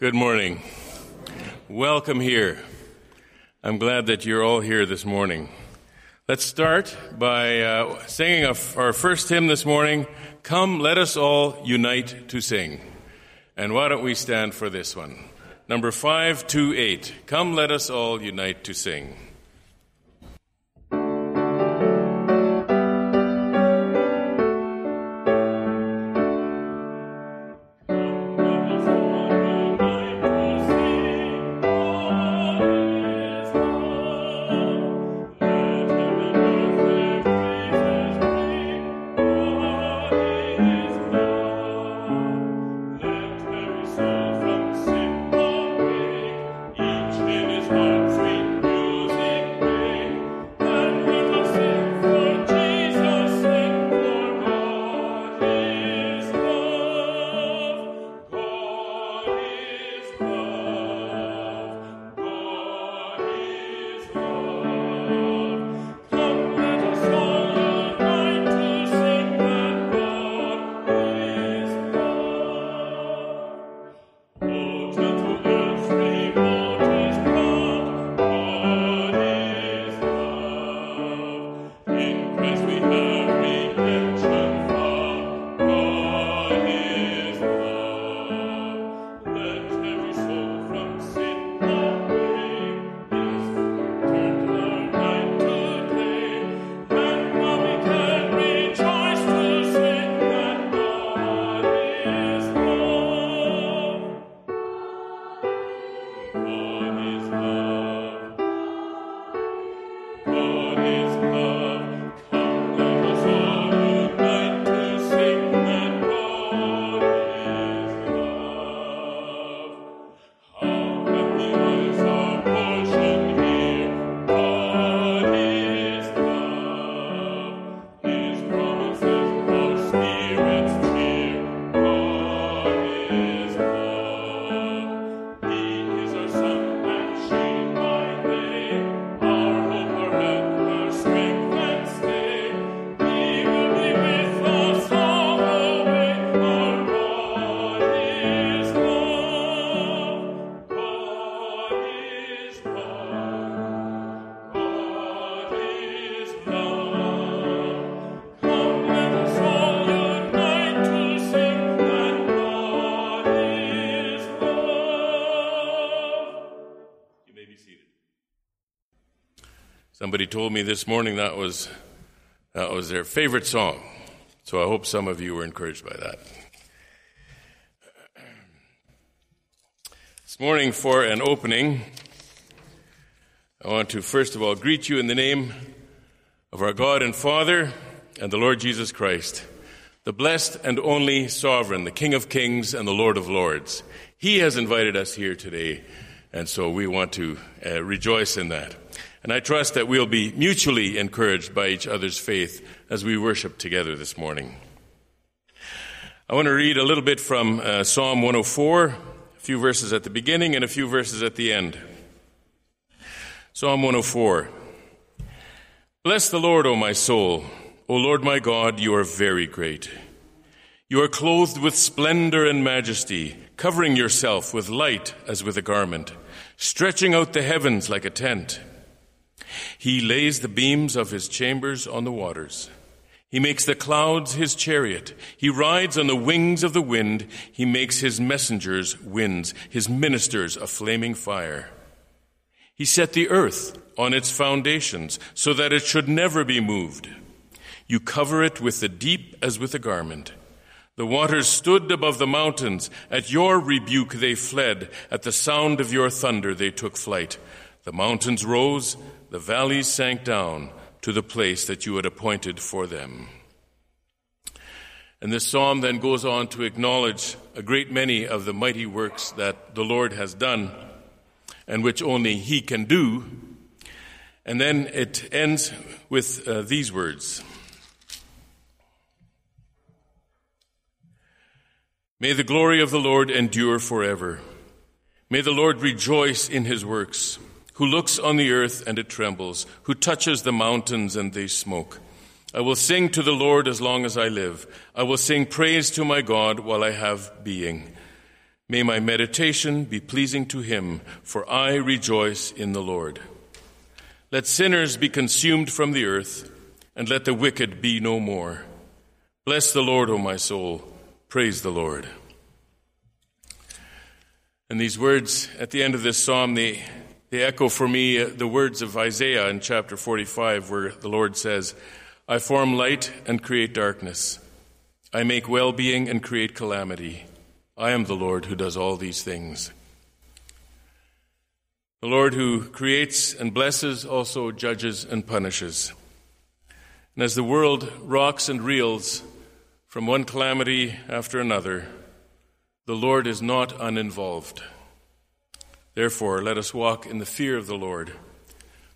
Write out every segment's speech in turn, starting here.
Good morning. Welcome here. I'm glad that you're all here this morning. Let's start by uh, singing our first hymn this morning Come, let us all unite to sing. And why don't we stand for this one? Number 528. Come, let us all unite to sing. Somebody told me this morning that was, that was their favorite song. So I hope some of you were encouraged by that. This morning, for an opening, I want to first of all greet you in the name of our God and Father and the Lord Jesus Christ, the blessed and only sovereign, the King of kings and the Lord of lords. He has invited us here today, and so we want to uh, rejoice in that. And I trust that we'll be mutually encouraged by each other's faith as we worship together this morning. I want to read a little bit from uh, Psalm 104, a few verses at the beginning and a few verses at the end. Psalm 104. Bless the Lord, O my soul. O Lord my God, you are very great. You are clothed with splendor and majesty, covering yourself with light as with a garment, stretching out the heavens like a tent. He lays the beams of his chambers on the waters. He makes the clouds his chariot. He rides on the wings of the wind. He makes his messengers winds, his ministers a flaming fire. He set the earth on its foundations so that it should never be moved. You cover it with the deep as with a garment. The waters stood above the mountains. At your rebuke they fled. At the sound of your thunder they took flight. The mountains rose the valleys sank down to the place that you had appointed for them. And this psalm then goes on to acknowledge a great many of the mighty works that the Lord has done and which only He can do. And then it ends with uh, these words May the glory of the Lord endure forever. May the Lord rejoice in His works who looks on the earth and it trembles, who touches the mountains and they smoke. I will sing to the Lord as long as I live. I will sing praise to my God while I have being. May my meditation be pleasing to him, for I rejoice in the Lord. Let sinners be consumed from the earth, and let the wicked be no more. Bless the Lord, O my soul. Praise the Lord. And these words at the end of this psalm, they, they echo for me uh, the words of Isaiah in chapter 45, where the Lord says, I form light and create darkness. I make well being and create calamity. I am the Lord who does all these things. The Lord who creates and blesses also judges and punishes. And as the world rocks and reels from one calamity after another, the Lord is not uninvolved. Therefore, let us walk in the fear of the Lord,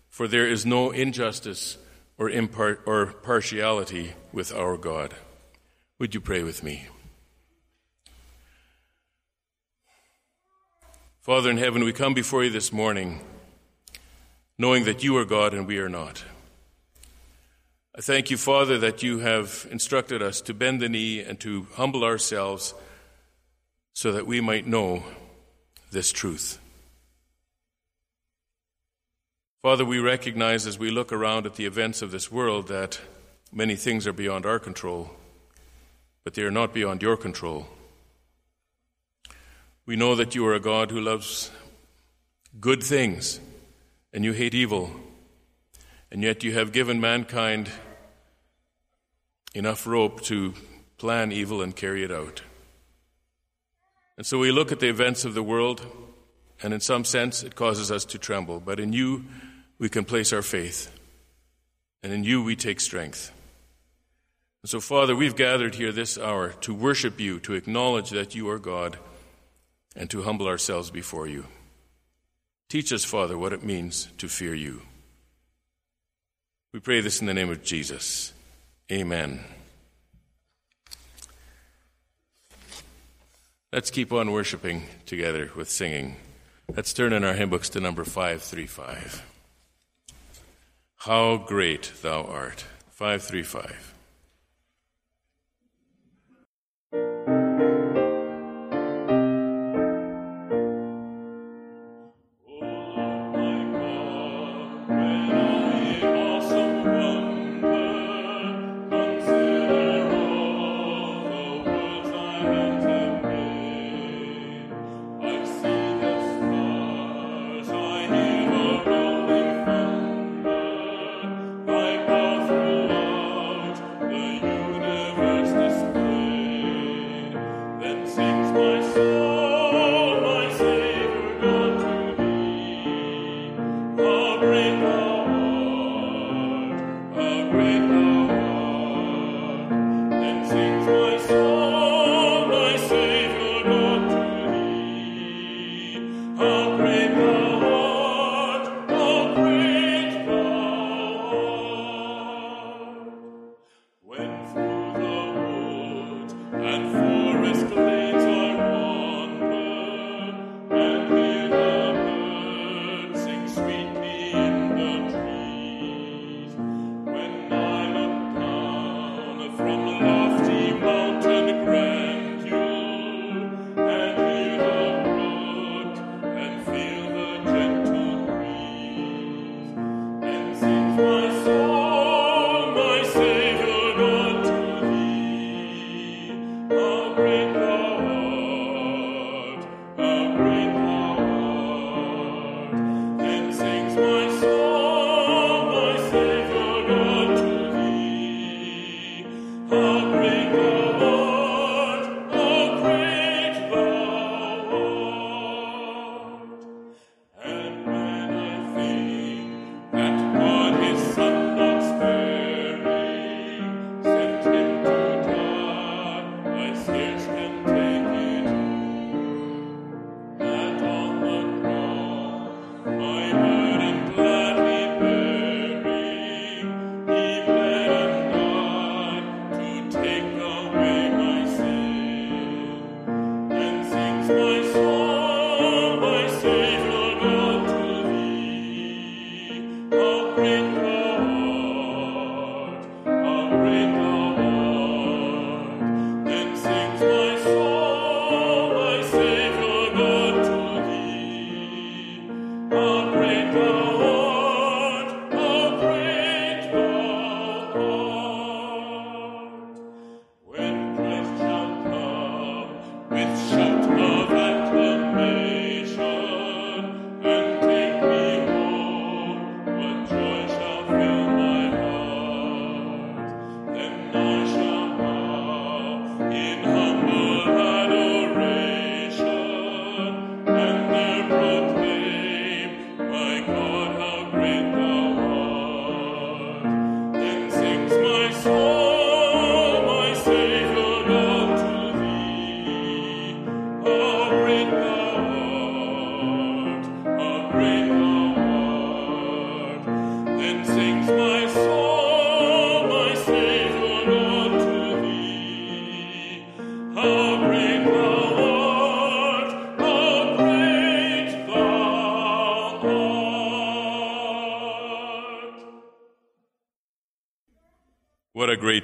for there is no injustice or, impart- or partiality with our God. Would you pray with me? Father in heaven, we come before you this morning knowing that you are God and we are not. I thank you, Father, that you have instructed us to bend the knee and to humble ourselves so that we might know this truth. Father, we recognize as we look around at the events of this world that many things are beyond our control, but they are not beyond your control. We know that you are a God who loves good things and you hate evil, and yet you have given mankind enough rope to plan evil and carry it out. And so we look at the events of the world, and in some sense it causes us to tremble. But in you we can place our faith, and in you we take strength. And so, Father, we've gathered here this hour to worship you, to acknowledge that you are God, and to humble ourselves before you. Teach us, Father, what it means to fear you. We pray this in the name of Jesus. Amen. Let's keep on worshiping together with singing. Let's turn in our hymn books to number 535. How great thou art. 535.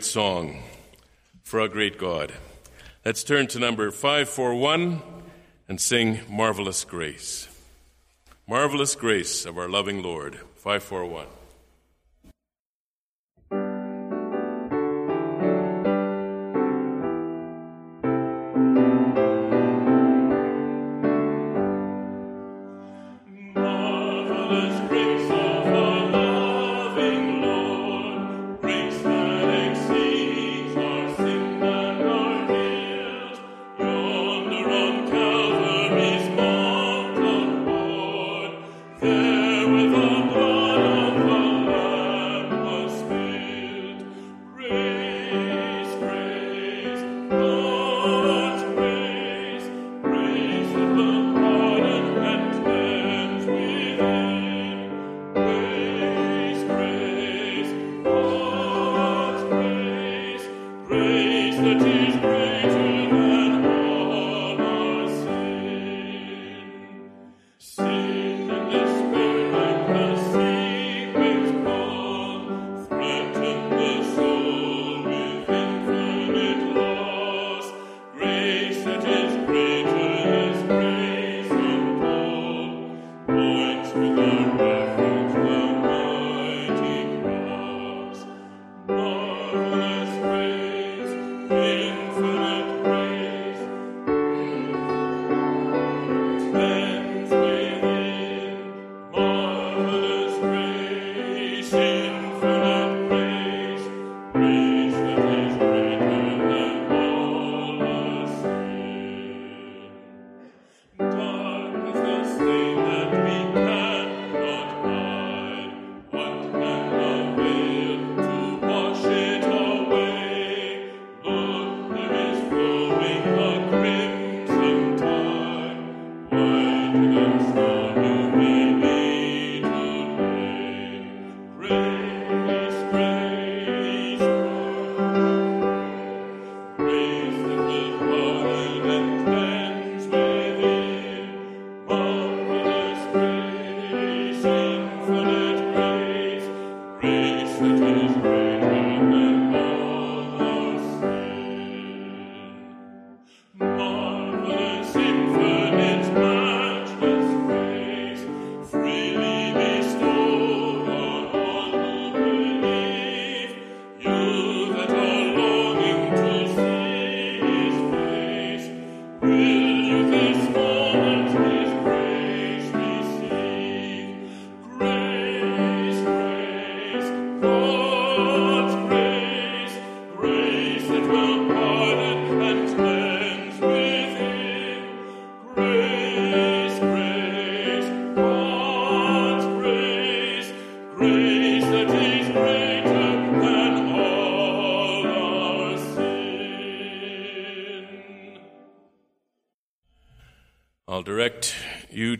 Great song for a great God. Let's turn to number 541 and sing Marvelous Grace. Marvelous Grace of our loving Lord. 541.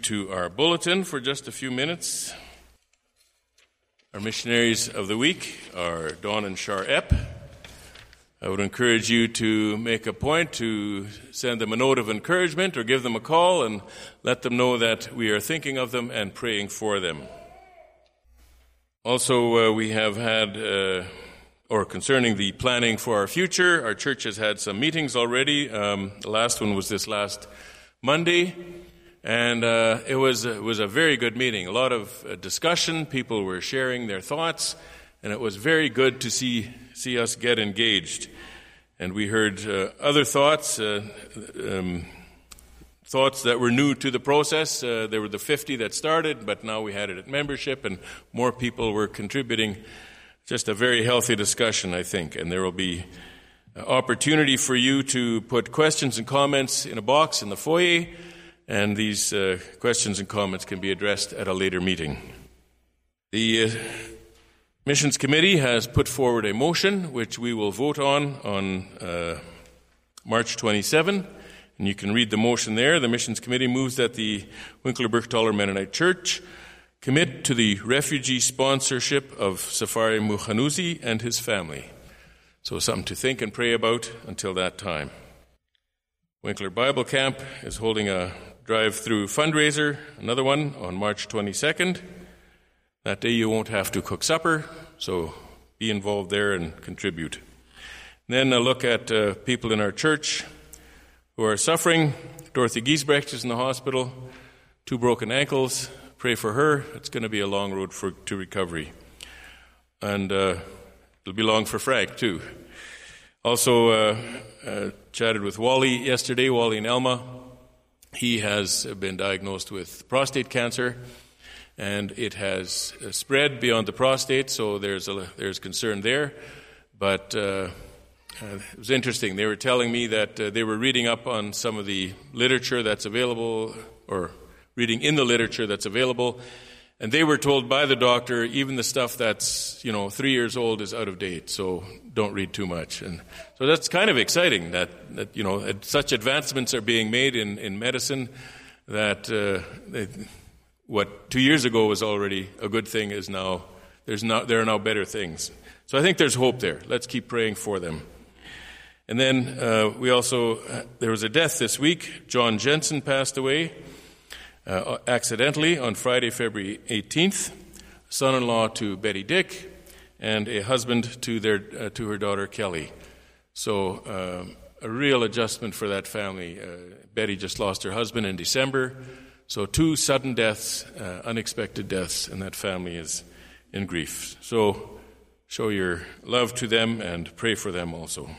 To our bulletin for just a few minutes. Our missionaries of the week are Dawn and Shar Epp. I would encourage you to make a point to send them a note of encouragement or give them a call and let them know that we are thinking of them and praying for them. Also, uh, we have had, uh, or concerning the planning for our future, our church has had some meetings already. Um, the last one was this last Monday, and uh, it was it was a very good meeting. A lot of uh, discussion. People were sharing their thoughts, and it was very good to see see us get engaged. And we heard uh, other thoughts, uh, um, thoughts that were new to the process. Uh, there were the 50 that started, but now we had it at membership, and more people were contributing. Just a very healthy discussion, I think, and there will be opportunity for you to put questions and comments in a box in the foyer, and these uh, questions and comments can be addressed at a later meeting. The uh, Missions Committee has put forward a motion which we will vote on on uh, March 27, and you can read the motion there. The Missions Committee moves that the Winkler Bergthaler Mennonite Church commit to the refugee sponsorship of Safari Muhanuzi and his family. So, something to think and pray about until that time. Winkler Bible Camp is holding a drive through fundraiser, another one on March 22nd. That day you won't have to cook supper, so be involved there and contribute. Then a look at uh, people in our church who are suffering. Dorothy Giesbrecht is in the hospital, two broken ankles. Pray for her. It's going to be a long road for, to recovery. And uh, it'll be long for Frank, too. Also, uh, uh, chatted with Wally yesterday, Wally and Elma. He has been diagnosed with prostate cancer, and it has uh, spread beyond the prostate, so there's, a, there's concern there. But uh, uh, it was interesting. They were telling me that uh, they were reading up on some of the literature that's available, or reading in the literature that's available, and they were told by the doctor even the stuff that's you know three years old is out of date, so don't read too much. And so that's kind of exciting that, that you know such advancements are being made in, in medicine that uh, they, what two years ago was already a good thing is now there's not there are now better things. So I think there's hope there. Let's keep praying for them. And then uh, we also, uh, there was a death this week. John Jensen passed away uh, accidentally on Friday, February 18th, son in law to Betty Dick, and a husband to, their, uh, to her daughter Kelly. So, um, a real adjustment for that family. Uh, Betty just lost her husband in December. So, two sudden deaths, uh, unexpected deaths, and that family is in grief. So, show your love to them and pray for them also.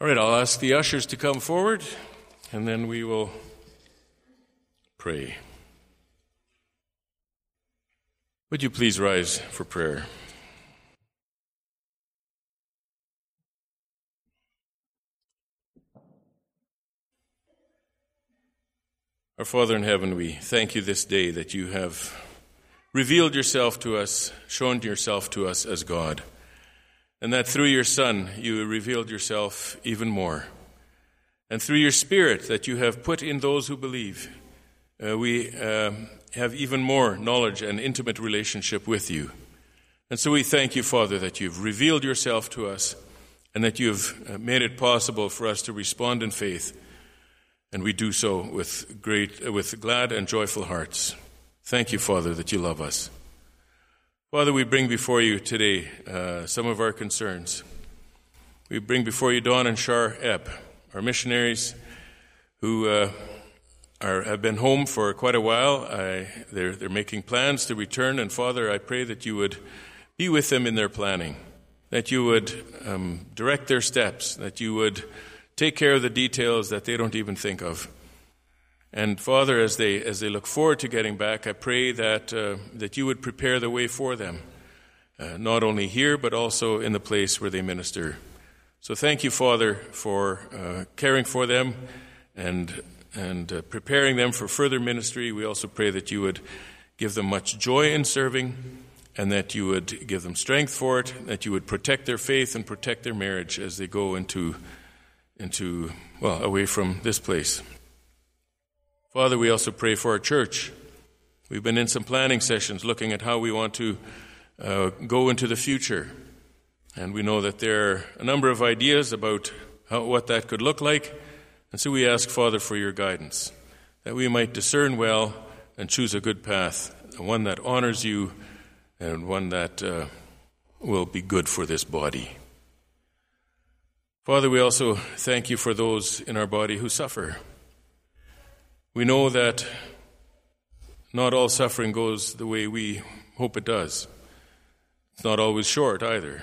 All right, I'll ask the ushers to come forward, and then we will pray. Would you please rise for prayer? Our Father in heaven, we thank you this day that you have revealed yourself to us, shown yourself to us as God and that through your Son you revealed yourself even more. And through your Spirit that you have put in those who believe, uh, we uh, have even more knowledge and intimate relationship with you. And so we thank you, Father, that you've revealed yourself to us and that you've uh, made it possible for us to respond in faith. And we do so with great, with glad and joyful hearts. Thank you, Father, that you love us. Father, we bring before you today uh, some of our concerns. We bring before you Don and Shar Epp, our missionaries who uh, are, have been home for quite a while. I, they're, they're making plans to return, and Father, I pray that you would be with them in their planning, that you would um, direct their steps, that you would take care of the details that they don't even think of. And Father, as they, as they look forward to getting back, I pray that, uh, that you would prepare the way for them, uh, not only here, but also in the place where they minister. So thank you, Father, for uh, caring for them and, and uh, preparing them for further ministry. We also pray that you would give them much joy in serving and that you would give them strength for it, that you would protect their faith and protect their marriage as they go into, into well, away from this place. Father, we also pray for our church. We've been in some planning sessions looking at how we want to uh, go into the future. And we know that there are a number of ideas about how, what that could look like. And so we ask, Father, for your guidance, that we might discern well and choose a good path, one that honors you and one that uh, will be good for this body. Father, we also thank you for those in our body who suffer. We know that not all suffering goes the way we hope it does. It's not always short either.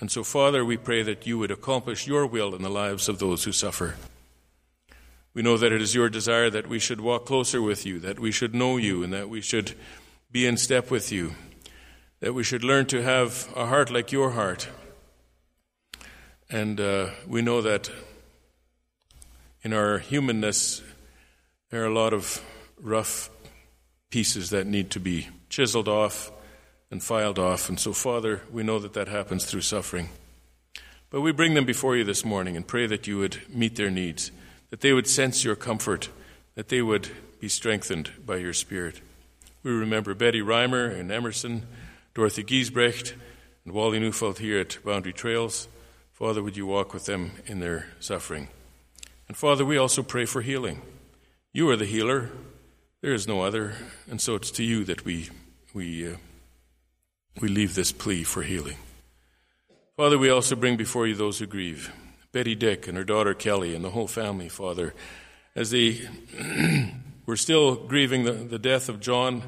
And so, Father, we pray that you would accomplish your will in the lives of those who suffer. We know that it is your desire that we should walk closer with you, that we should know you, and that we should be in step with you, that we should learn to have a heart like your heart. And uh, we know that in our humanness, there are a lot of rough pieces that need to be chiseled off and filed off. And so, Father, we know that that happens through suffering. But we bring them before you this morning and pray that you would meet their needs, that they would sense your comfort, that they would be strengthened by your Spirit. We remember Betty Reimer and Emerson, Dorothy Giesbrecht, and Wally Neufeld here at Boundary Trails. Father, would you walk with them in their suffering? And Father, we also pray for healing. You are the healer. There is no other. And so it's to you that we, we uh, we leave this plea for healing. Father, we also bring before you those who grieve Betty Dick and her daughter Kelly and the whole family, Father, as they were still grieving the, the death of John.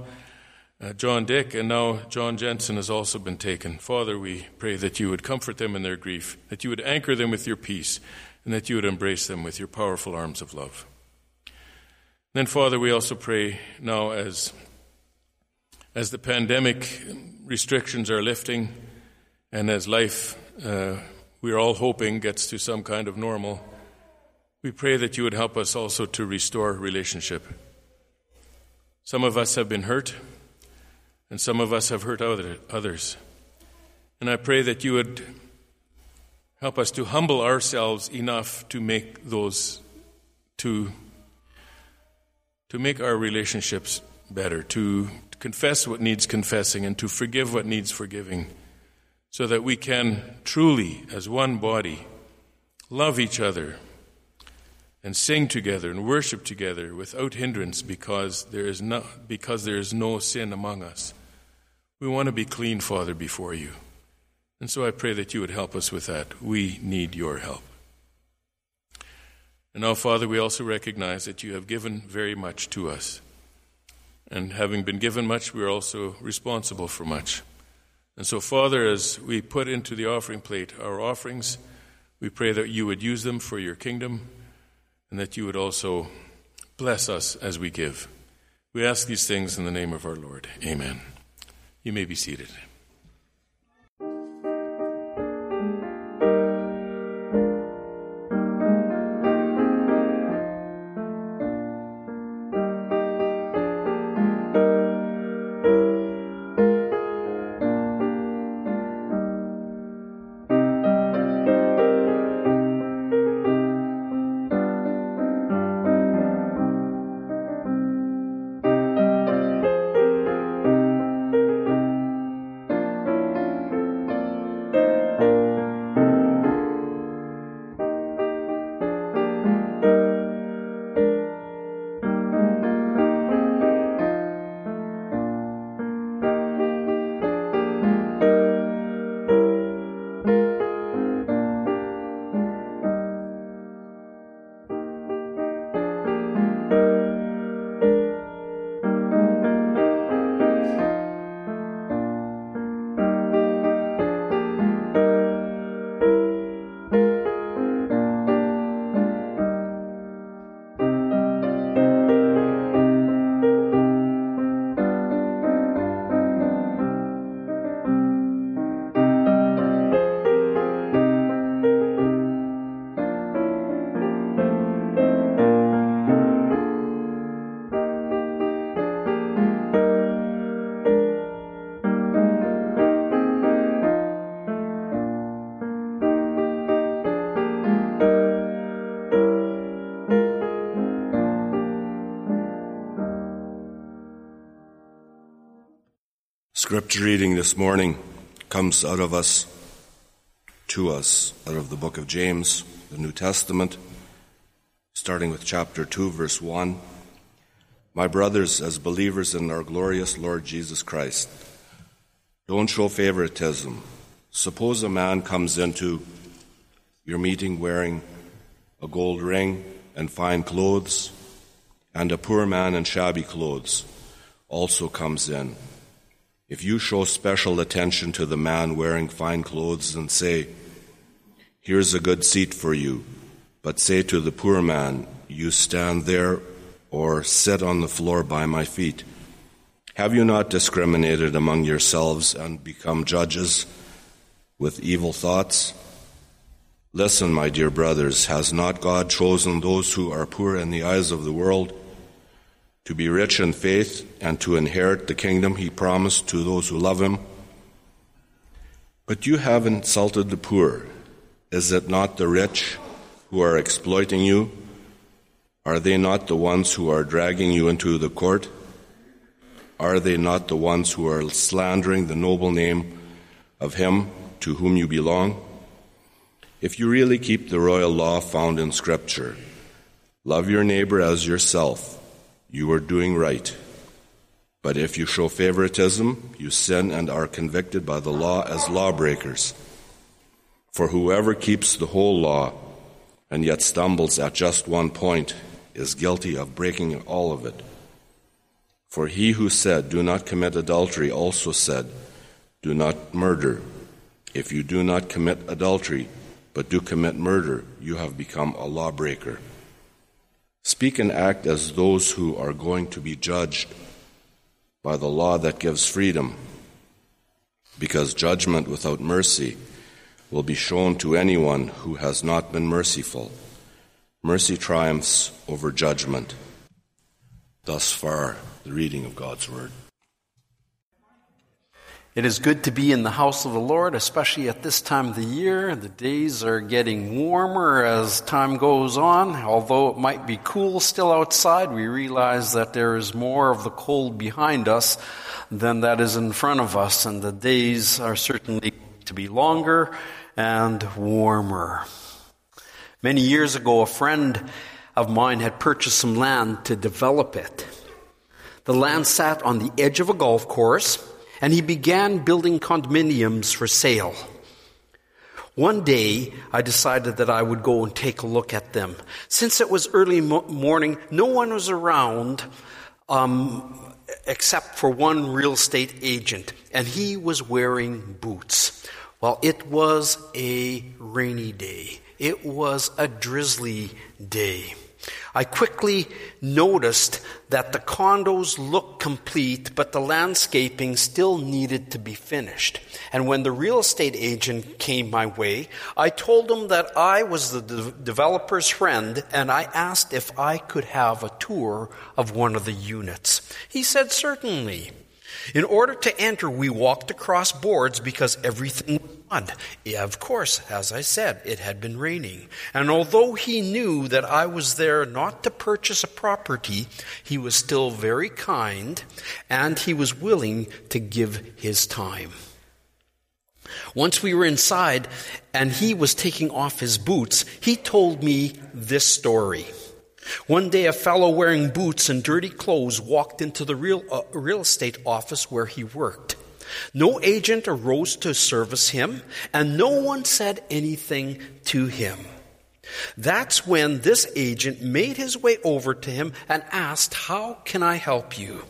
Uh, John Dick, and now John Jensen has also been taken. Father, we pray that you would comfort them in their grief, that you would anchor them with your peace, and that you would embrace them with your powerful arms of love. Then, Father, we also pray now as, as the pandemic restrictions are lifting and as life, uh, we're all hoping, gets to some kind of normal, we pray that you would help us also to restore relationship. Some of us have been hurt, and some of us have hurt other, others. And I pray that you would help us to humble ourselves enough to make those, to to make our relationships better, to confess what needs confessing, and to forgive what needs forgiving, so that we can truly, as one body, love each other and sing together and worship together without hindrance because there is no, because there is no sin among us. We want to be clean, Father, before you. And so I pray that you would help us with that. We need your help. And now, Father, we also recognize that you have given very much to us. And having been given much, we are also responsible for much. And so, Father, as we put into the offering plate our offerings, we pray that you would use them for your kingdom and that you would also bless us as we give. We ask these things in the name of our Lord. Amen. You may be seated. Scripture reading this morning comes out of us, to us, out of the book of James, the New Testament, starting with chapter 2, verse 1. My brothers, as believers in our glorious Lord Jesus Christ, don't show favoritism. Suppose a man comes into your meeting wearing a gold ring and fine clothes, and a poor man in shabby clothes also comes in. If you show special attention to the man wearing fine clothes and say, Here's a good seat for you, but say to the poor man, You stand there or sit on the floor by my feet. Have you not discriminated among yourselves and become judges with evil thoughts? Listen, my dear brothers, has not God chosen those who are poor in the eyes of the world? To be rich in faith and to inherit the kingdom he promised to those who love him. But you have insulted the poor. Is it not the rich who are exploiting you? Are they not the ones who are dragging you into the court? Are they not the ones who are slandering the noble name of him to whom you belong? If you really keep the royal law found in Scripture, love your neighbor as yourself you are doing right. But if you show favoritism, you sin and are convicted by the law as lawbreakers. For whoever keeps the whole law and yet stumbles at just one point is guilty of breaking all of it. For he who said, Do not commit adultery, also said, Do not murder. If you do not commit adultery, but do commit murder, you have become a lawbreaker. Speak and act as those who are going to be judged by the law that gives freedom, because judgment without mercy will be shown to anyone who has not been merciful. Mercy triumphs over judgment. Thus far, the reading of God's Word. It is good to be in the house of the Lord, especially at this time of the year. The days are getting warmer as time goes on. Although it might be cool still outside, we realize that there is more of the cold behind us than that is in front of us, and the days are certainly to be longer and warmer. Many years ago, a friend of mine had purchased some land to develop it. The land sat on the edge of a golf course and he began building condominiums for sale. One day, I decided that I would go and take a look at them. Since it was early mo- morning, no one was around um, except for one real estate agent, and he was wearing boots. Well, it was a rainy day. It was a drizzly day. I quickly noticed that the condos looked complete, but the landscaping still needed to be finished. And when the real estate agent came my way, I told him that I was the de- developer's friend and I asked if I could have a tour of one of the units. He said, certainly. In order to enter, we walked across boards because everything was mud. Yeah, of course, as I said, it had been raining. And although he knew that I was there not to purchase a property, he was still very kind and he was willing to give his time. Once we were inside and he was taking off his boots, he told me this story. One day, a fellow wearing boots and dirty clothes walked into the real, uh, real estate office where he worked. No agent arose to service him, and no one said anything to him. That's when this agent made his way over to him and asked, How can I help you?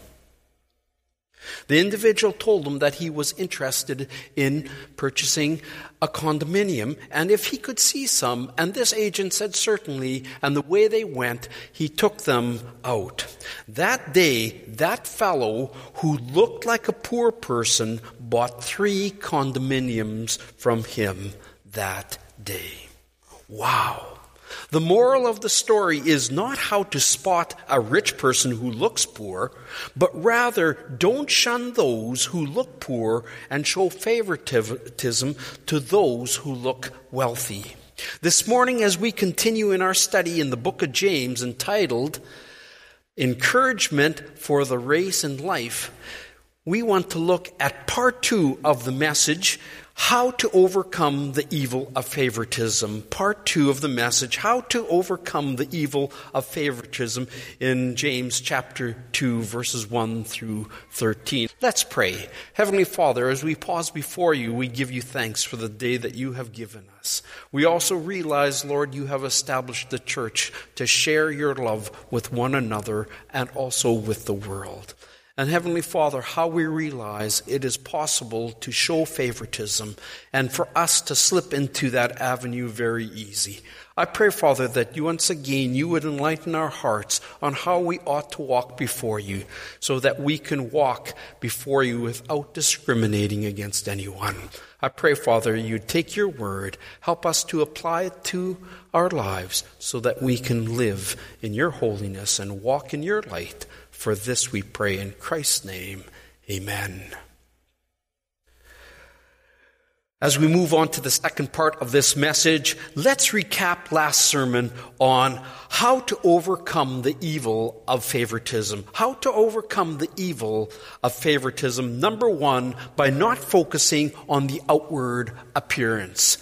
The individual told him that he was interested in purchasing a condominium and if he could see some, and this agent said certainly, and the way they went, he took them out. That day, that fellow who looked like a poor person bought three condominiums from him that day. Wow. The moral of the story is not how to spot a rich person who looks poor, but rather don't shun those who look poor and show favoritism to those who look wealthy. This morning, as we continue in our study in the book of James entitled Encouragement for the Race in Life, we want to look at part two of the message how to overcome the evil of favoritism. Part two of the message, how to overcome the evil of favoritism in James chapter 2 verses 1 through 13. Let's pray. Heavenly Father, as we pause before you, we give you thanks for the day that you have given us. We also realize, Lord, you have established the church to share your love with one another and also with the world. And Heavenly Father, how we realize it is possible to show favoritism and for us to slip into that avenue very easy. I pray, Father, that you once again you would enlighten our hearts on how we ought to walk before you so that we can walk before you without discriminating against anyone. I pray, Father, you take your word, help us to apply it to our lives so that we can live in your holiness and walk in your light. For this we pray in Christ's name. Amen. As we move on to the second part of this message, let's recap last sermon on how to overcome the evil of favoritism. How to overcome the evil of favoritism. Number one, by not focusing on the outward appearance.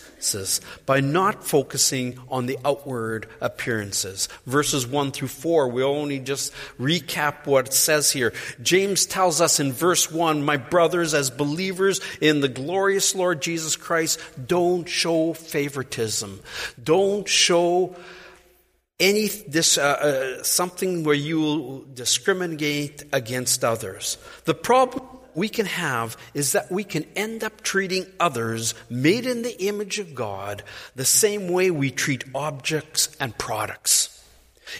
By not focusing on the outward appearances. Verses 1 through 4, we'll only just recap what it says here. James tells us in verse 1, My brothers, as believers in the glorious Lord Jesus Christ, don't show favoritism. Don't show any this uh, uh, something where you will discriminate against others. The problem we can have is that we can end up treating others made in the image of God the same way we treat objects and products.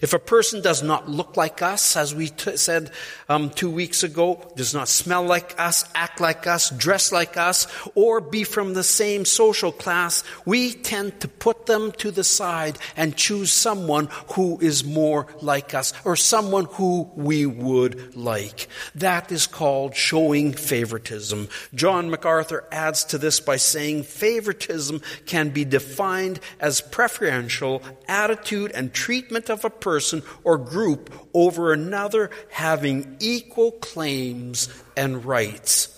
If a person does not look like us, as we t- said um, two weeks ago, does not smell like us, act like us, dress like us, or be from the same social class, we tend to put them to the side and choose someone who is more like us, or someone who we would like. That is called showing favoritism. John MacArthur adds to this by saying favoritism can be defined as preferential attitude and treatment of a person or group over another having equal claims and rights.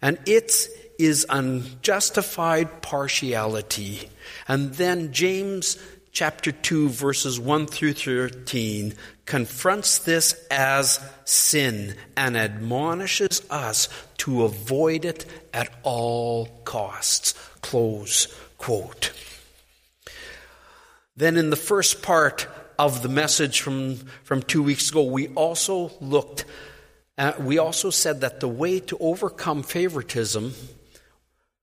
And it is unjustified partiality. And then James chapter 2 verses 1 through 13 confronts this as sin and admonishes us to avoid it at all costs. Close quote. Then in the first part of the message from, from two weeks ago, we also looked at, we also said that the way to overcome favoritism,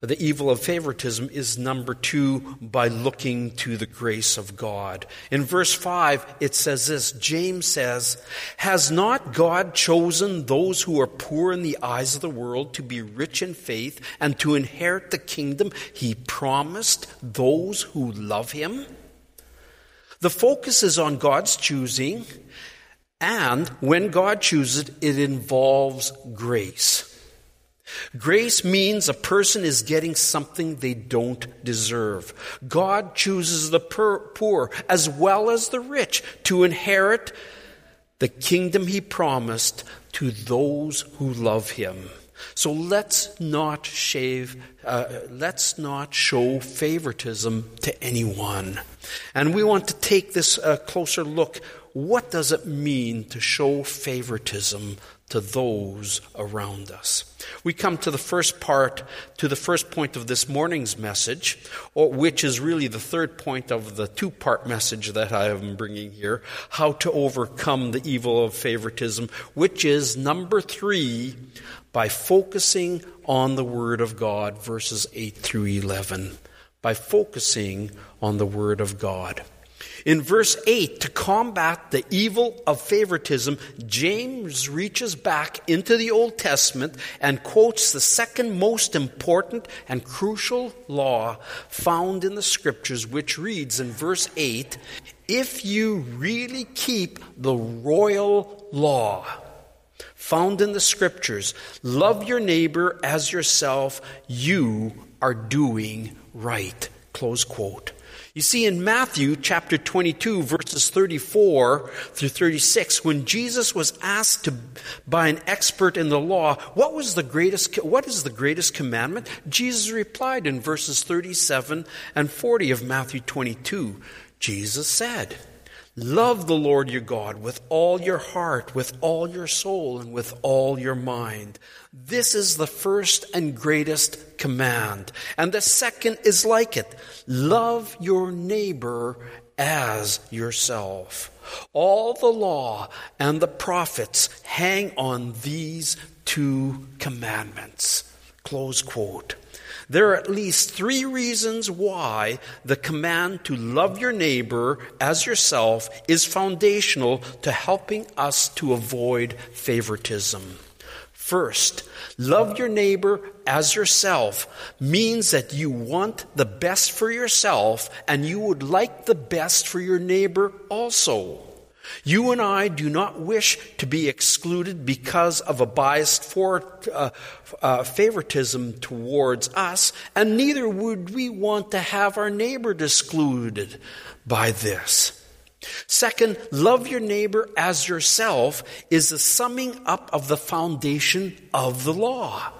the evil of favoritism, is number two, by looking to the grace of God. In verse five, it says this, James says, Has not God chosen those who are poor in the eyes of the world to be rich in faith and to inherit the kingdom he promised those who love him? The focus is on God's choosing, and when God chooses, it involves grace. Grace means a person is getting something they don't deserve. God chooses the poor as well as the rich to inherit the kingdom he promised to those who love him. So let's not shave, uh, let's not show favoritism to anyone. And we want to take this uh, closer look. What does it mean to show favoritism to those around us? We come to the first part, to the first point of this morning's message, which is really the third point of the two part message that I am bringing here how to overcome the evil of favoritism, which is number three by focusing on the Word of God, verses 8 through 11. By focusing on the Word of God. In verse 8, to combat the evil of favoritism, James reaches back into the Old Testament and quotes the second most important and crucial law found in the Scriptures, which reads in verse 8 If you really keep the royal law, found in the scriptures. Love your neighbor as yourself. You are doing right. Close quote. You see, in Matthew chapter 22, verses 34 through 36, when Jesus was asked to, by an expert in the law, what was the greatest, what is the greatest commandment? Jesus replied in verses 37 and 40 of Matthew 22. Jesus said, Love the Lord your God with all your heart, with all your soul, and with all your mind. This is the first and greatest command. And the second is like it. Love your neighbor as yourself. All the law and the prophets hang on these two commandments. Close quote. There are at least three reasons why the command to love your neighbor as yourself is foundational to helping us to avoid favoritism. First, love your neighbor as yourself means that you want the best for yourself and you would like the best for your neighbor also. You and I do not wish to be excluded because of a biased for, uh, uh, favoritism towards us, and neither would we want to have our neighbor excluded by this. Second, love your neighbor as yourself is the summing up of the foundation of the law.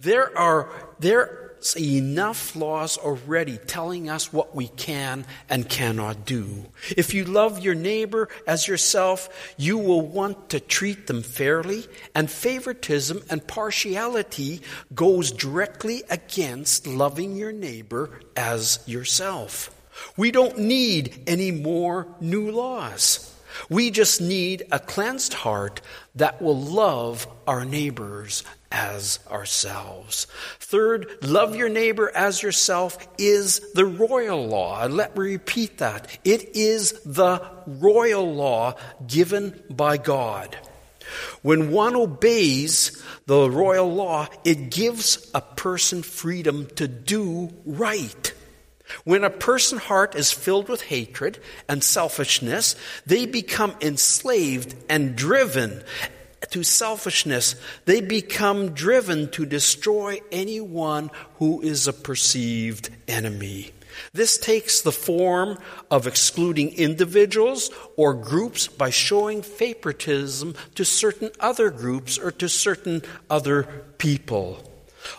There are, there There's enough laws already telling us what we can and cannot do. If you love your neighbor as yourself, you will want to treat them fairly, and favoritism and partiality goes directly against loving your neighbor as yourself. We don't need any more new laws. We just need a cleansed heart that will love our neighbors as ourselves. Third, love your neighbor as yourself is the royal law. Let me repeat that. It is the royal law given by God. When one obeys the royal law, it gives a person freedom to do right. When a person's heart is filled with hatred and selfishness, they become enslaved and driven to selfishness. They become driven to destroy anyone who is a perceived enemy. This takes the form of excluding individuals or groups by showing favoritism to certain other groups or to certain other people.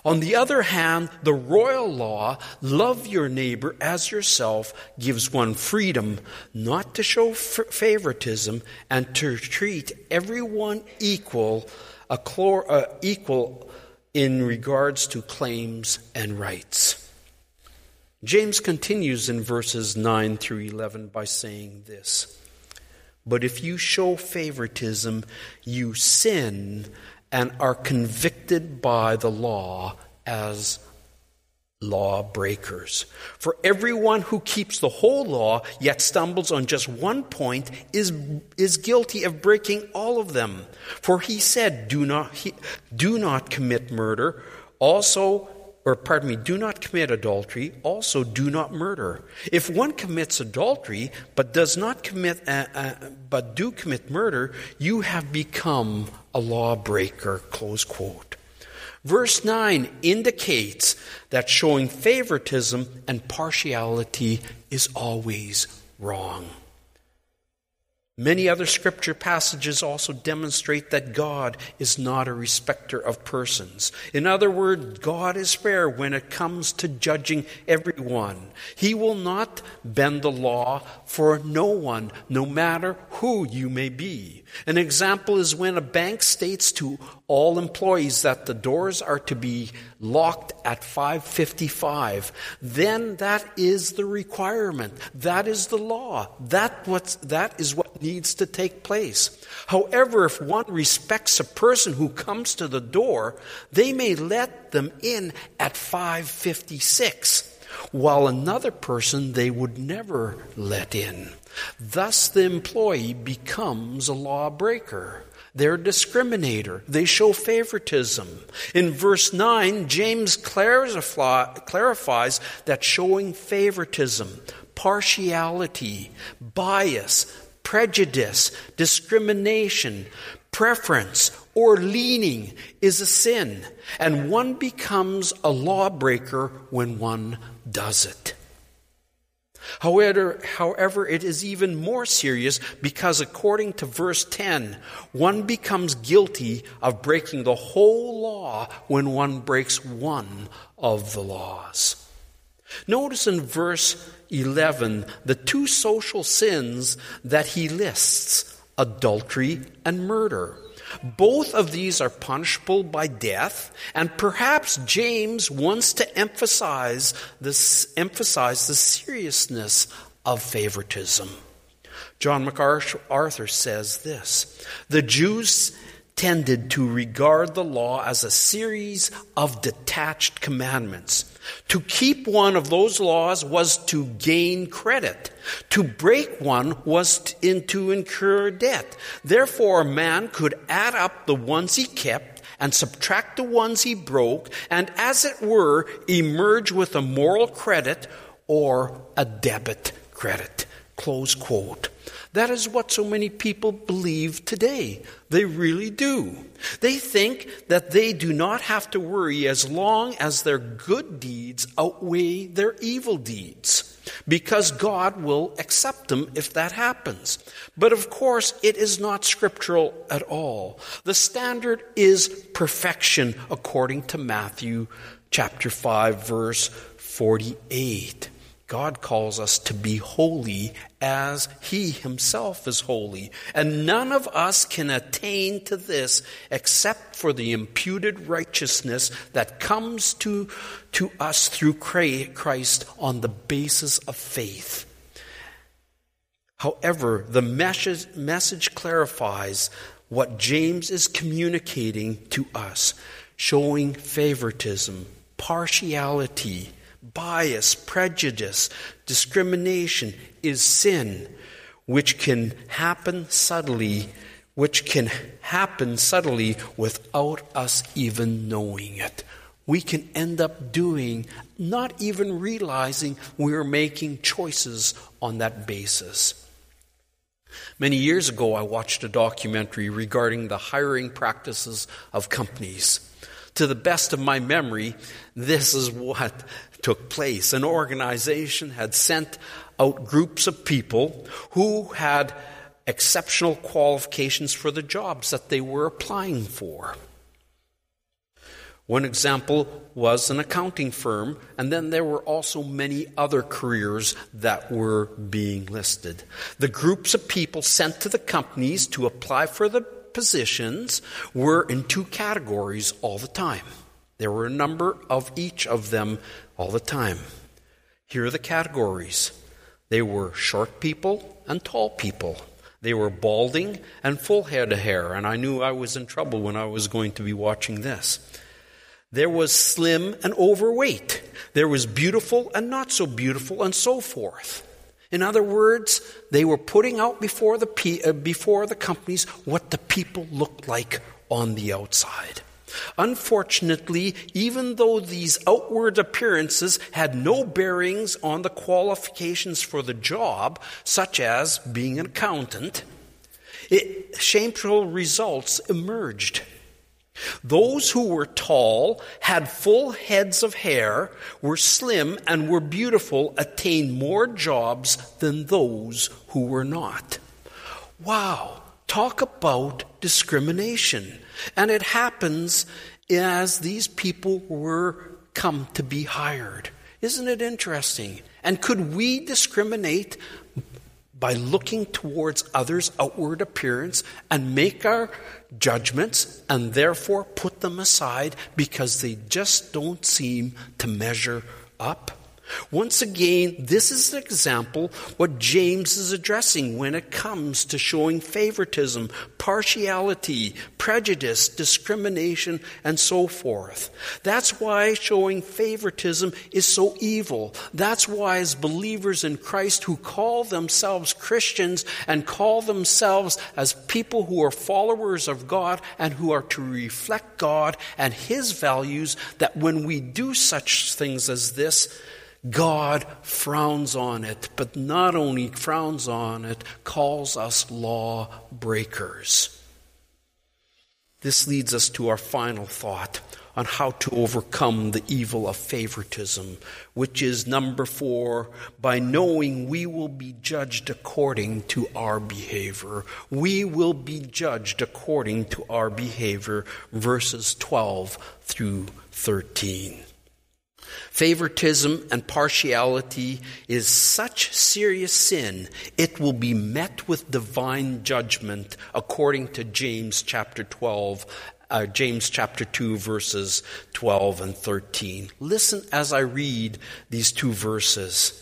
On the other hand, the royal law, love your neighbor as yourself, gives one freedom not to show favoritism and to treat everyone equal, chlor, uh, equal in regards to claims and rights. James continues in verses 9 through 11 by saying this But if you show favoritism, you sin and are convicted by the law as lawbreakers. For everyone who keeps the whole law yet stumbles on just one point is, is guilty of breaking all of them. For he said, do not, he, do not commit murder. Also, or pardon me, do not commit adultery, also do not murder. If one commits adultery but does not commit, uh, uh, but do commit murder, you have become a lawbreaker. Close quote. Verse 9 indicates that showing favoritism and partiality is always wrong. Many other scripture passages also demonstrate that God is not a respecter of persons. In other words, God is fair when it comes to judging everyone. He will not bend the law for no one, no matter who you may be. An example is when a bank states to all employees that the doors are to be locked at 555 then that is the requirement that is the law that what's that is what needs to take place however if one respects a person who comes to the door they may let them in at 556 while another person they would never let in thus the employee becomes a lawbreaker they're discriminator. They show favoritism. In verse 9, James clarifies that showing favoritism, partiality, bias, prejudice, discrimination, preference, or leaning is a sin, and one becomes a lawbreaker when one does it. However, however, it is even more serious because according to verse 10, one becomes guilty of breaking the whole law when one breaks one of the laws. Notice in verse 11 the two social sins that he lists adultery and murder. Both of these are punishable by death, and perhaps James wants to emphasize this, emphasize the seriousness of favoritism. John MacArthur says this The Jews tended to regard the law as a series of detached commandments. To keep one of those laws was to gain credit. To break one was to incur debt. Therefore, a man could add up the ones he kept and subtract the ones he broke, and as it were, emerge with a moral credit or a debit credit. Close quote. That is what so many people believe today. They really do. They think that they do not have to worry as long as their good deeds outweigh their evil deeds. Because God will accept them if that happens. But of course, it is not scriptural at all. The standard is perfection according to Matthew chapter 5, verse 48. God calls us to be holy as He Himself is holy. And none of us can attain to this except for the imputed righteousness that comes to, to us through Christ on the basis of faith. However, the message, message clarifies what James is communicating to us, showing favoritism, partiality, bias, prejudice, discrimination is sin, which can happen subtly, which can happen subtly without us even knowing it. We can end up doing, not even realizing we're making choices on that basis. Many years ago, I watched a documentary regarding the hiring practices of companies. To the best of my memory, this is what took place. An organization had sent out groups of people who had exceptional qualifications for the jobs that they were applying for. One example was an accounting firm, and then there were also many other careers that were being listed. The groups of people sent to the companies to apply for the positions were in two categories all the time. There were a number of each of them all the time. Here are the categories they were short people and tall people. They were balding and full head of hair, and I knew I was in trouble when I was going to be watching this. There was slim and overweight. There was beautiful and not so beautiful, and so forth. In other words, they were putting out before the, uh, before the companies what the people looked like on the outside. Unfortunately, even though these outward appearances had no bearings on the qualifications for the job, such as being an accountant, it, shameful results emerged. Those who were tall, had full heads of hair, were slim, and were beautiful attained more jobs than those who were not. Wow, talk about discrimination. And it happens as these people were come to be hired. Isn't it interesting? And could we discriminate by looking towards others' outward appearance and make our judgments and therefore put them aside because they just don't seem to measure up? Once again, this is an example what James is addressing when it comes to showing favoritism, partiality, prejudice, discrimination, and so forth. That's why showing favoritism is so evil. That's why as believers in Christ who call themselves Christians and call themselves as people who are followers of God and who are to reflect God and His values, that when we do such things as this, God frowns on it, but not only frowns on it, calls us law breakers. This leads us to our final thought on how to overcome the evil of favoritism, which is number four, by knowing we will be judged according to our behavior. We will be judged according to our behavior, verses 12 through 13. Favoritism and partiality is such serious sin, it will be met with divine judgment according to James chapter 12 uh, James chapter 2, verses 12 and 13. Listen as I read these two verses.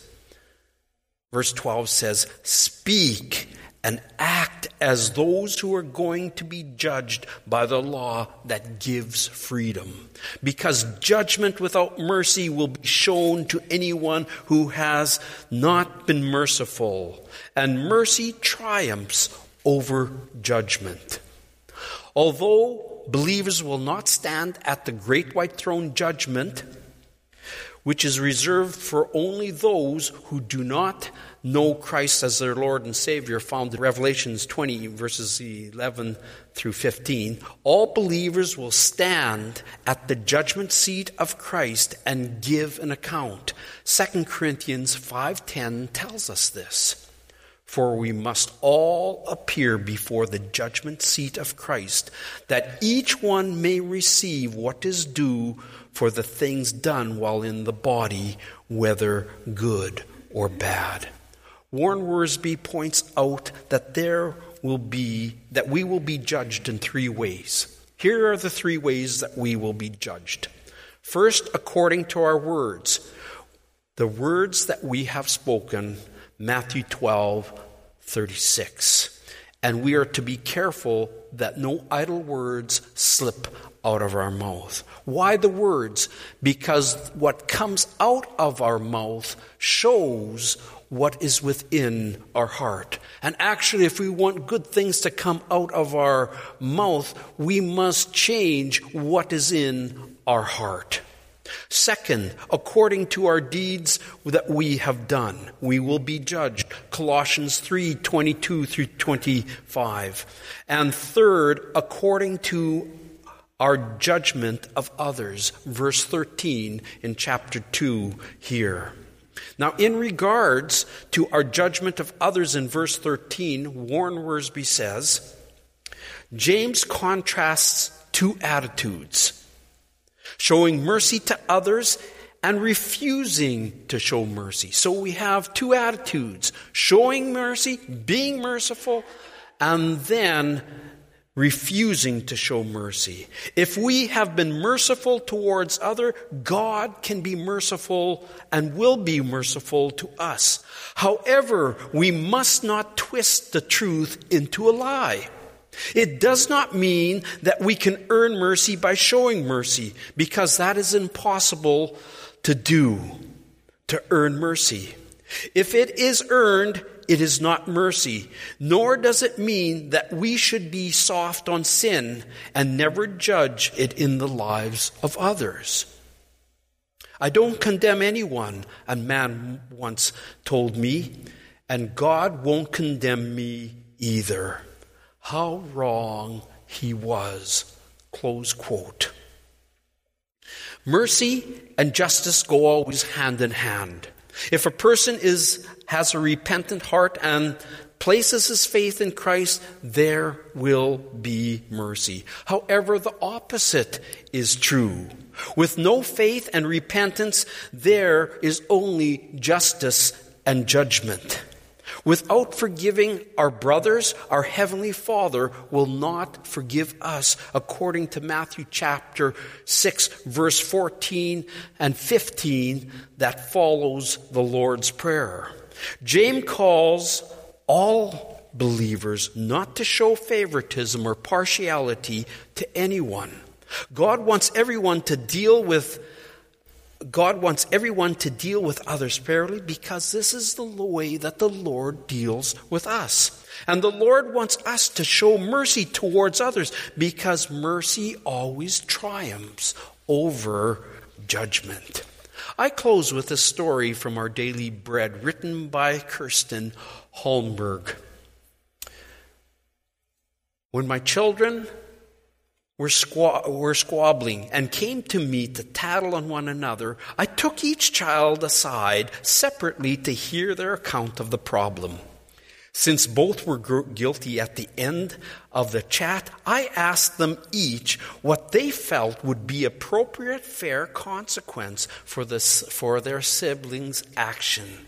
Verse 12 says, Speak and act as those who are going to be judged by the law that gives freedom. Because judgment without mercy will be shown to anyone who has not been merciful, and mercy triumphs over judgment. Although believers will not stand at the great white throne judgment, which is reserved for only those who do not know Christ as their Lord and Savior, found in Revelations 20, verses 11 through 15, all believers will stand at the judgment seat of Christ and give an account. 2 Corinthians 5:10 tells us this. For we must all appear before the judgment seat of Christ, that each one may receive what is due for the things done while in the body, whether good or bad. Warren Wiersbe points out that there will be that we will be judged in three ways. Here are the three ways that we will be judged. First, according to our words, the words that we have spoken Matthew 12, 36. And we are to be careful that no idle words slip out of our mouth. Why the words? Because what comes out of our mouth shows what is within our heart. And actually, if we want good things to come out of our mouth, we must change what is in our heart. Second, according to our deeds that we have done, we will be judged. Colossians 3 22 through 25. And third, according to our judgment of others, verse 13 in chapter 2 here. Now, in regards to our judgment of others in verse 13, Warren Wiersbe says, James contrasts two attitudes showing mercy to others and refusing to show mercy. So we have two attitudes showing mercy, being merciful, and then refusing to show mercy. If we have been merciful towards other, God can be merciful and will be merciful to us. However, we must not twist the truth into a lie. It does not mean that we can earn mercy by showing mercy, because that is impossible to do, to earn mercy. If it is earned, it is not mercy, nor does it mean that we should be soft on sin and never judge it in the lives of others. I don't condemn anyone, a man once told me, and God won't condemn me either how wrong he was. Close quote. Mercy and justice go always hand in hand. If a person is, has a repentant heart and places his faith in Christ, there will be mercy. However, the opposite is true. With no faith and repentance, there is only justice and judgment. Without forgiving our brothers, our Heavenly Father will not forgive us, according to Matthew chapter 6, verse 14 and 15, that follows the Lord's Prayer. James calls all believers not to show favoritism or partiality to anyone. God wants everyone to deal with God wants everyone to deal with others fairly because this is the way that the Lord deals with us. And the Lord wants us to show mercy towards others because mercy always triumphs over judgment. I close with a story from our daily bread written by Kirsten Holmberg. When my children were, squab- were squabbling and came to me to tattle on one another, I took each child aside separately to hear their account of the problem. Since both were guilty at the end of the chat, I asked them each what they felt would be appropriate fair consequence for, this, for their siblings' action.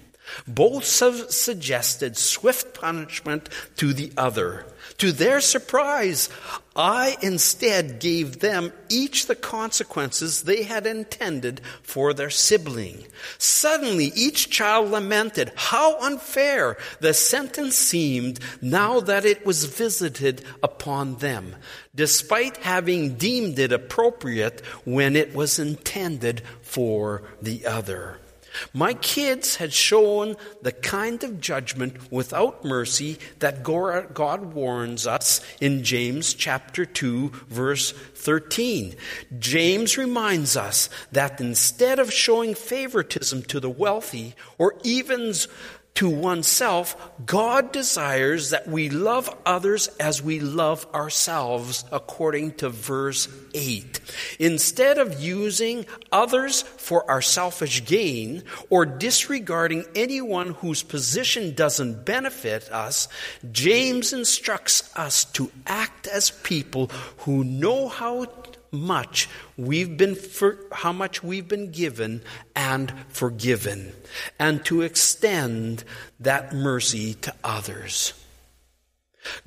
Both suggested swift punishment to the other. To their surprise, I instead gave them each the consequences they had intended for their sibling. Suddenly, each child lamented how unfair the sentence seemed now that it was visited upon them, despite having deemed it appropriate when it was intended for the other. My kids had shown the kind of judgment without mercy that God warns us in James chapter 2 verse 13. James reminds us that instead of showing favoritism to the wealthy or even to oneself, God desires that we love others as we love ourselves, according to verse 8. Instead of using others for our selfish gain or disregarding anyone whose position doesn't benefit us, James instructs us to act as people who know how much we've been for, how much we've been given and forgiven and to extend that mercy to others.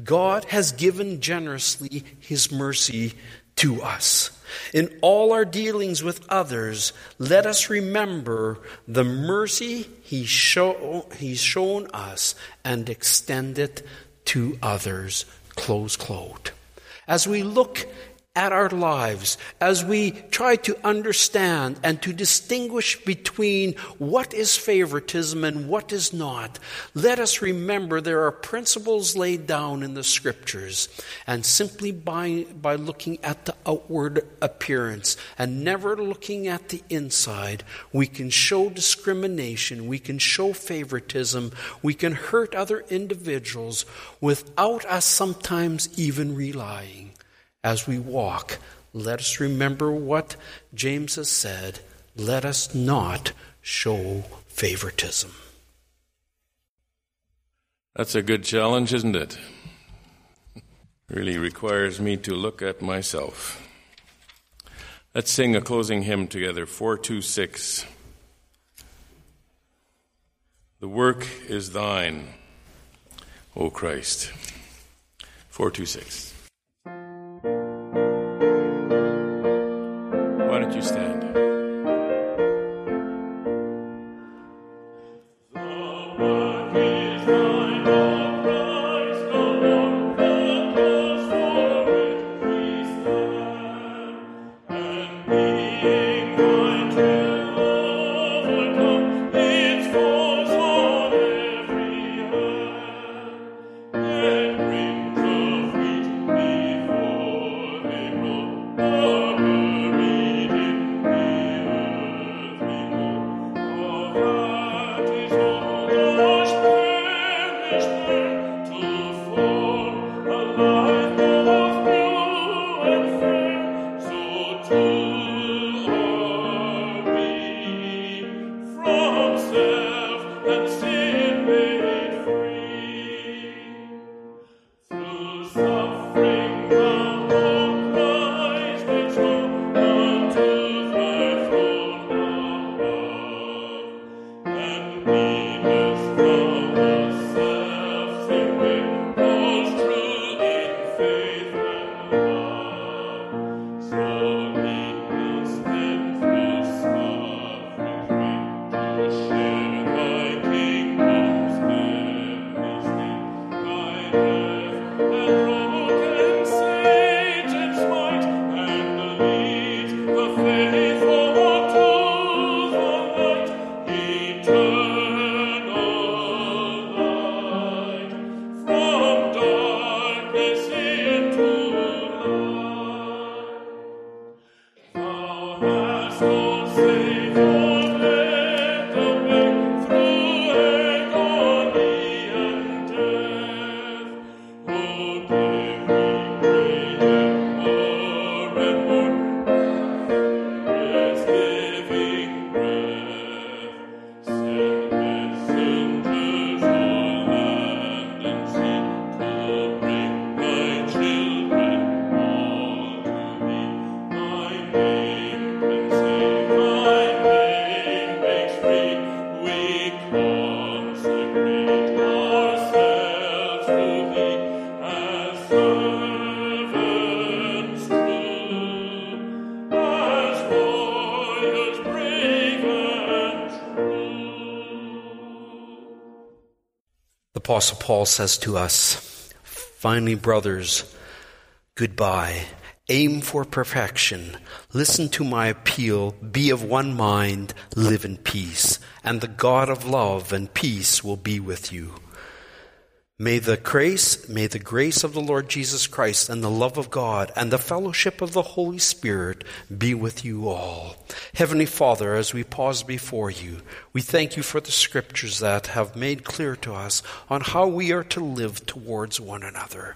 God has given generously his mercy to us. In all our dealings with others let us remember the mercy he show, he's shown us and extend it to others. Close quote. As we look at our lives as we try to understand and to distinguish between what is favoritism and what is not, let us remember there are principles laid down in the scriptures. And simply by, by looking at the outward appearance and never looking at the inside, we can show discrimination, we can show favoritism, we can hurt other individuals without us sometimes even relying as we walk, let us remember what James has said let us not show favoritism. That's a good challenge, isn't it? Really requires me to look at myself. Let's sing a closing hymn together 426. The work is thine, O Christ. 426. Apostle Paul says to us, finally, brothers, goodbye. Aim for perfection. Listen to my appeal. Be of one mind. Live in peace. And the God of love and peace will be with you. May the grace, may the grace of the Lord Jesus Christ and the love of God and the fellowship of the Holy Spirit be with you all. Heavenly Father, as we pause before you, we thank you for the scriptures that have made clear to us on how we are to live towards one another.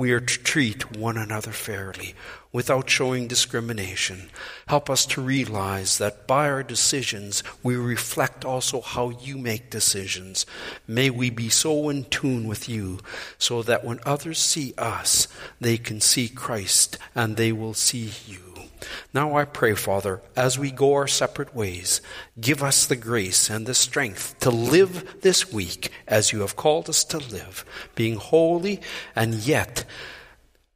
We are to treat one another fairly without showing discrimination. Help us to realize that by our decisions, we reflect also how you make decisions. May we be so in tune with you so that when others see us, they can see Christ and they will see you. Now I pray, Father, as we go our separate ways, give us the grace and the strength to live this week as you have called us to live, being holy and yet,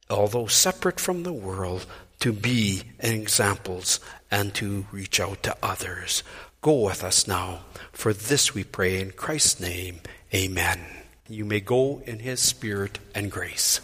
although separate from the world, to be examples and to reach out to others. Go with us now. For this we pray in Christ's name. Amen. You may go in his spirit and grace.